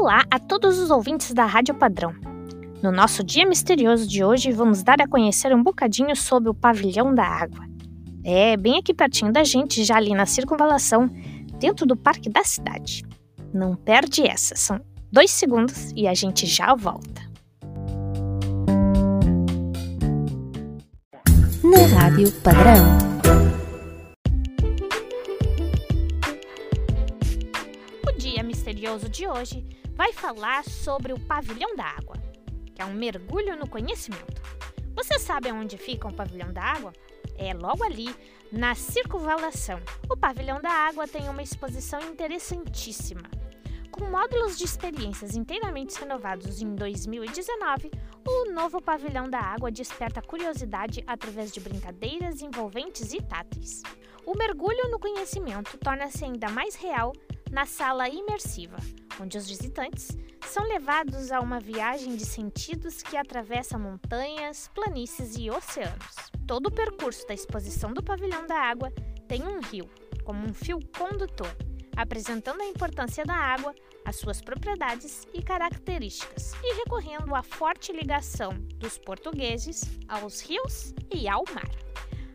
Olá a todos os ouvintes da Rádio Padrão. No nosso dia misterioso de hoje, vamos dar a conhecer um bocadinho sobre o Pavilhão da Água. É bem aqui pertinho da gente, já ali na circunvalação, dentro do Parque da Cidade. Não perde essa, são dois segundos e a gente já volta. Na Rádio Padrão. misterioso de hoje vai falar sobre o Pavilhão da Água, que é um mergulho no conhecimento. Você sabe onde fica o Pavilhão da Água? É logo ali, na circunvalação. O Pavilhão da Água tem uma exposição interessantíssima. Com módulos de experiências inteiramente renovados em 2019, o novo Pavilhão da Água desperta curiosidade através de brincadeiras envolventes e táteis. O mergulho no conhecimento torna-se ainda mais real na sala imersiva, onde os visitantes são levados a uma viagem de sentidos que atravessa montanhas, planícies e oceanos. Todo o percurso da exposição do Pavilhão da Água tem um rio, como um fio condutor, apresentando a importância da água, as suas propriedades e características, e recorrendo à forte ligação dos portugueses aos rios e ao mar.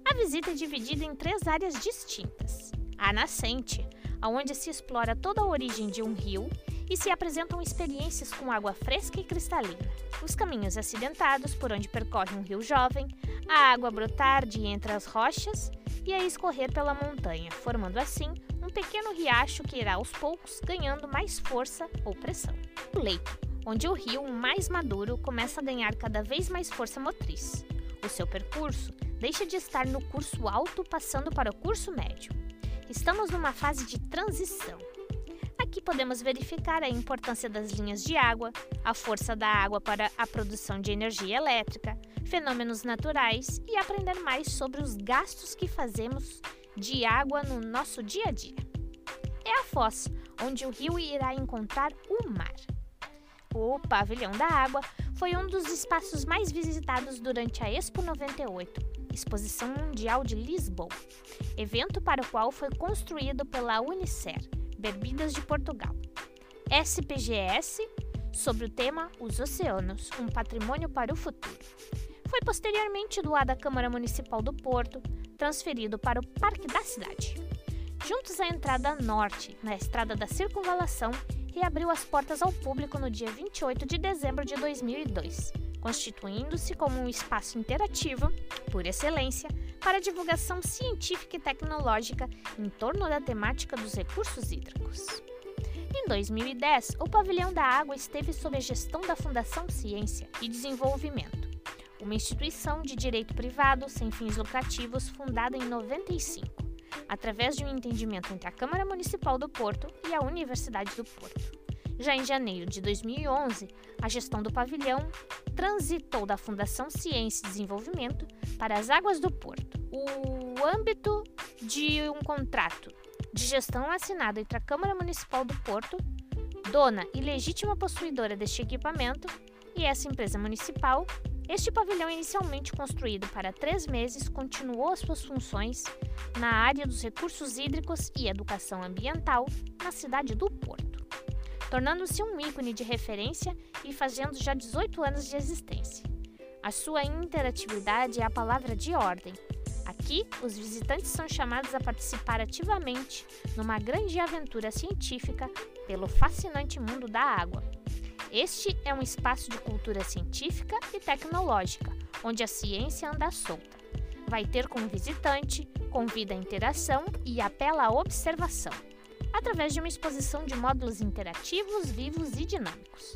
A visita é dividida em três áreas distintas: a nascente, onde se explora toda a origem de um rio e se apresentam experiências com água fresca e cristalina. Os caminhos acidentados por onde percorre um rio jovem, a água brotar de entre as rochas e a escorrer pela montanha, formando assim um pequeno riacho que irá aos poucos ganhando mais força ou pressão. O leito, onde o rio mais maduro começa a ganhar cada vez mais força motriz. O seu percurso deixa de estar no curso alto passando para o curso médio. Estamos numa fase de transição. Aqui podemos verificar a importância das linhas de água, a força da água para a produção de energia elétrica, fenômenos naturais e aprender mais sobre os gastos que fazemos de água no nosso dia a dia. É a foz, onde o rio irá encontrar o mar. O Pavilhão da Água foi um dos espaços mais visitados durante a Expo 98, Exposição Mundial de Lisboa, evento para o qual foi construído pela Unicer, Bebidas de Portugal. SPGS, sobre o tema Os Oceanos, um patrimônio para o futuro. Foi posteriormente doado à Câmara Municipal do Porto, transferido para o Parque da Cidade. Juntos à entrada norte, na Estrada da Circunvalação, reabriu as portas ao público no dia 28 de dezembro de 2002 constituindo-se como um espaço interativo, por excelência, para divulgação científica e tecnológica em torno da temática dos recursos hídricos. Em 2010, o Pavilhão da Água esteve sob a gestão da Fundação Ciência e Desenvolvimento, uma instituição de direito privado sem fins lucrativos fundada em 95, através de um entendimento entre a Câmara Municipal do Porto e a Universidade do Porto. Já em janeiro de 2011, a gestão do pavilhão transitou da Fundação Ciência e Desenvolvimento para as Águas do Porto. O âmbito de um contrato de gestão assinado entre a Câmara Municipal do Porto, dona e legítima possuidora deste equipamento, e essa empresa municipal, este pavilhão, inicialmente construído para três meses, continuou as suas funções na área dos recursos hídricos e educação ambiental na cidade do Porto tornando-se um ícone de referência e fazendo já 18 anos de existência. A sua interatividade é a palavra de ordem. Aqui, os visitantes são chamados a participar ativamente numa grande aventura científica pelo fascinante mundo da água. Este é um espaço de cultura científica e tecnológica, onde a ciência anda solta. Vai ter com o visitante, convida a interação e apela à observação através de uma exposição de módulos interativos, vivos e dinâmicos.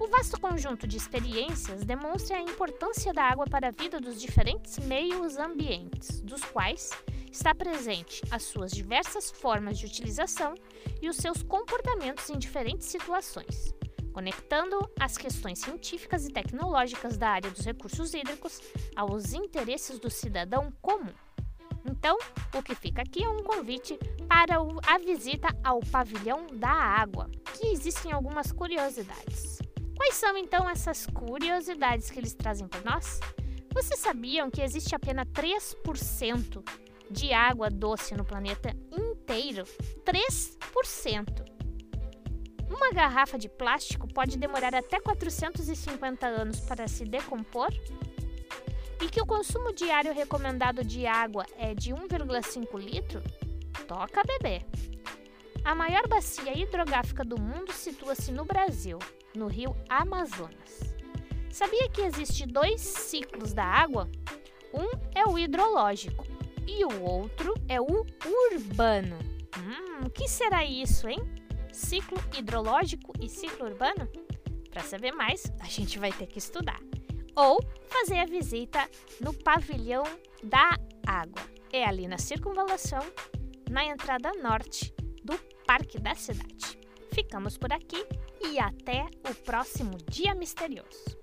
O vasto conjunto de experiências demonstra a importância da água para a vida dos diferentes meios ambientes, dos quais está presente as suas diversas formas de utilização e os seus comportamentos em diferentes situações, conectando as questões científicas e tecnológicas da área dos recursos hídricos aos interesses do cidadão comum. Então, o que fica aqui é um convite para a visita ao pavilhão da água, que existem algumas curiosidades. Quais são então essas curiosidades que eles trazem para nós? Vocês sabiam que existe apenas 3% de água doce no planeta inteiro? 3%. Uma garrafa de plástico pode demorar até 450 anos para se decompor? E que o consumo diário recomendado de água é de 1,5 litro? Toca beber. A maior bacia hidrográfica do mundo situa-se no Brasil, no rio Amazonas. Sabia que existe dois ciclos da água? Um é o hidrológico e o outro é o urbano. Hum, o que será isso, hein? Ciclo hidrológico e ciclo urbano? Para saber mais, a gente vai ter que estudar. Ou fazer a visita no pavilhão da água. É ali na circunvalação, na entrada norte do Parque da Cidade. Ficamos por aqui e até o próximo Dia Misterioso.